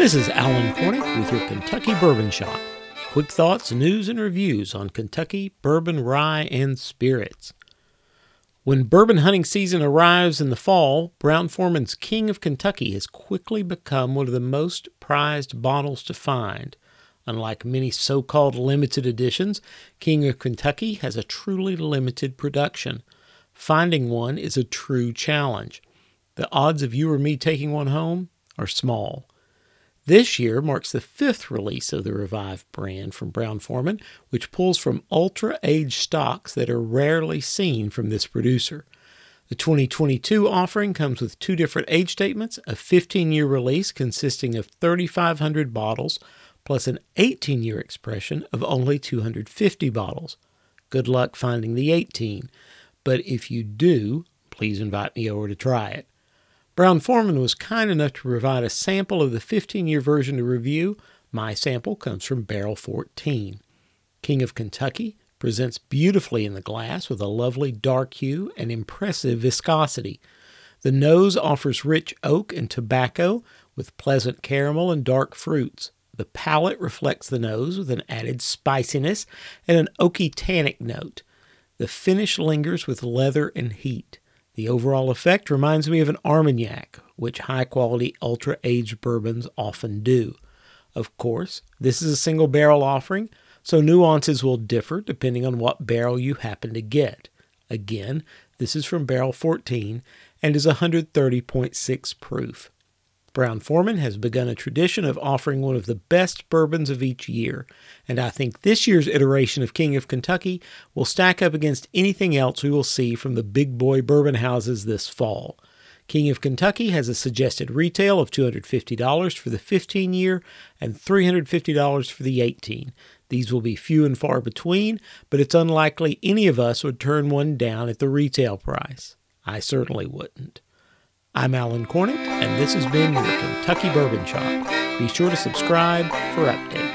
This is Alan Cornick with your Kentucky Bourbon Shot. Quick thoughts, news, and reviews on Kentucky bourbon, rye, and spirits. When bourbon hunting season arrives in the fall, Brown Forman's King of Kentucky has quickly become one of the most prized bottles to find. Unlike many so called limited editions, King of Kentucky has a truly limited production. Finding one is a true challenge. The odds of you or me taking one home are small. This year marks the fifth release of the revived brand from Brown Forman, which pulls from ultra aged stocks that are rarely seen from this producer. The 2022 offering comes with two different age statements a 15 year release consisting of 3,500 bottles, plus an 18 year expression of only 250 bottles. Good luck finding the 18, but if you do, please invite me over to try it. Brown Forman was kind enough to provide a sample of the 15 year version to review. My sample comes from Barrel 14. King of Kentucky presents beautifully in the glass with a lovely dark hue and impressive viscosity. The nose offers rich oak and tobacco with pleasant caramel and dark fruits. The palate reflects the nose with an added spiciness and an oaky tannic note. The finish lingers with leather and heat. The overall effect reminds me of an Armagnac, which high quality ultra aged bourbons often do. Of course, this is a single barrel offering, so nuances will differ depending on what barrel you happen to get. Again, this is from barrel 14 and is 130.6 proof. Brown Forman has begun a tradition of offering one of the best bourbons of each year, and I think this year's iteration of King of Kentucky will stack up against anything else we will see from the big boy bourbon houses this fall. King of Kentucky has a suggested retail of $250 for the 15 year and $350 for the 18. These will be few and far between, but it's unlikely any of us would turn one down at the retail price. I certainly wouldn't. I'm Alan Cornick, and this has been your Kentucky Bourbon Shot. Be sure to subscribe for updates.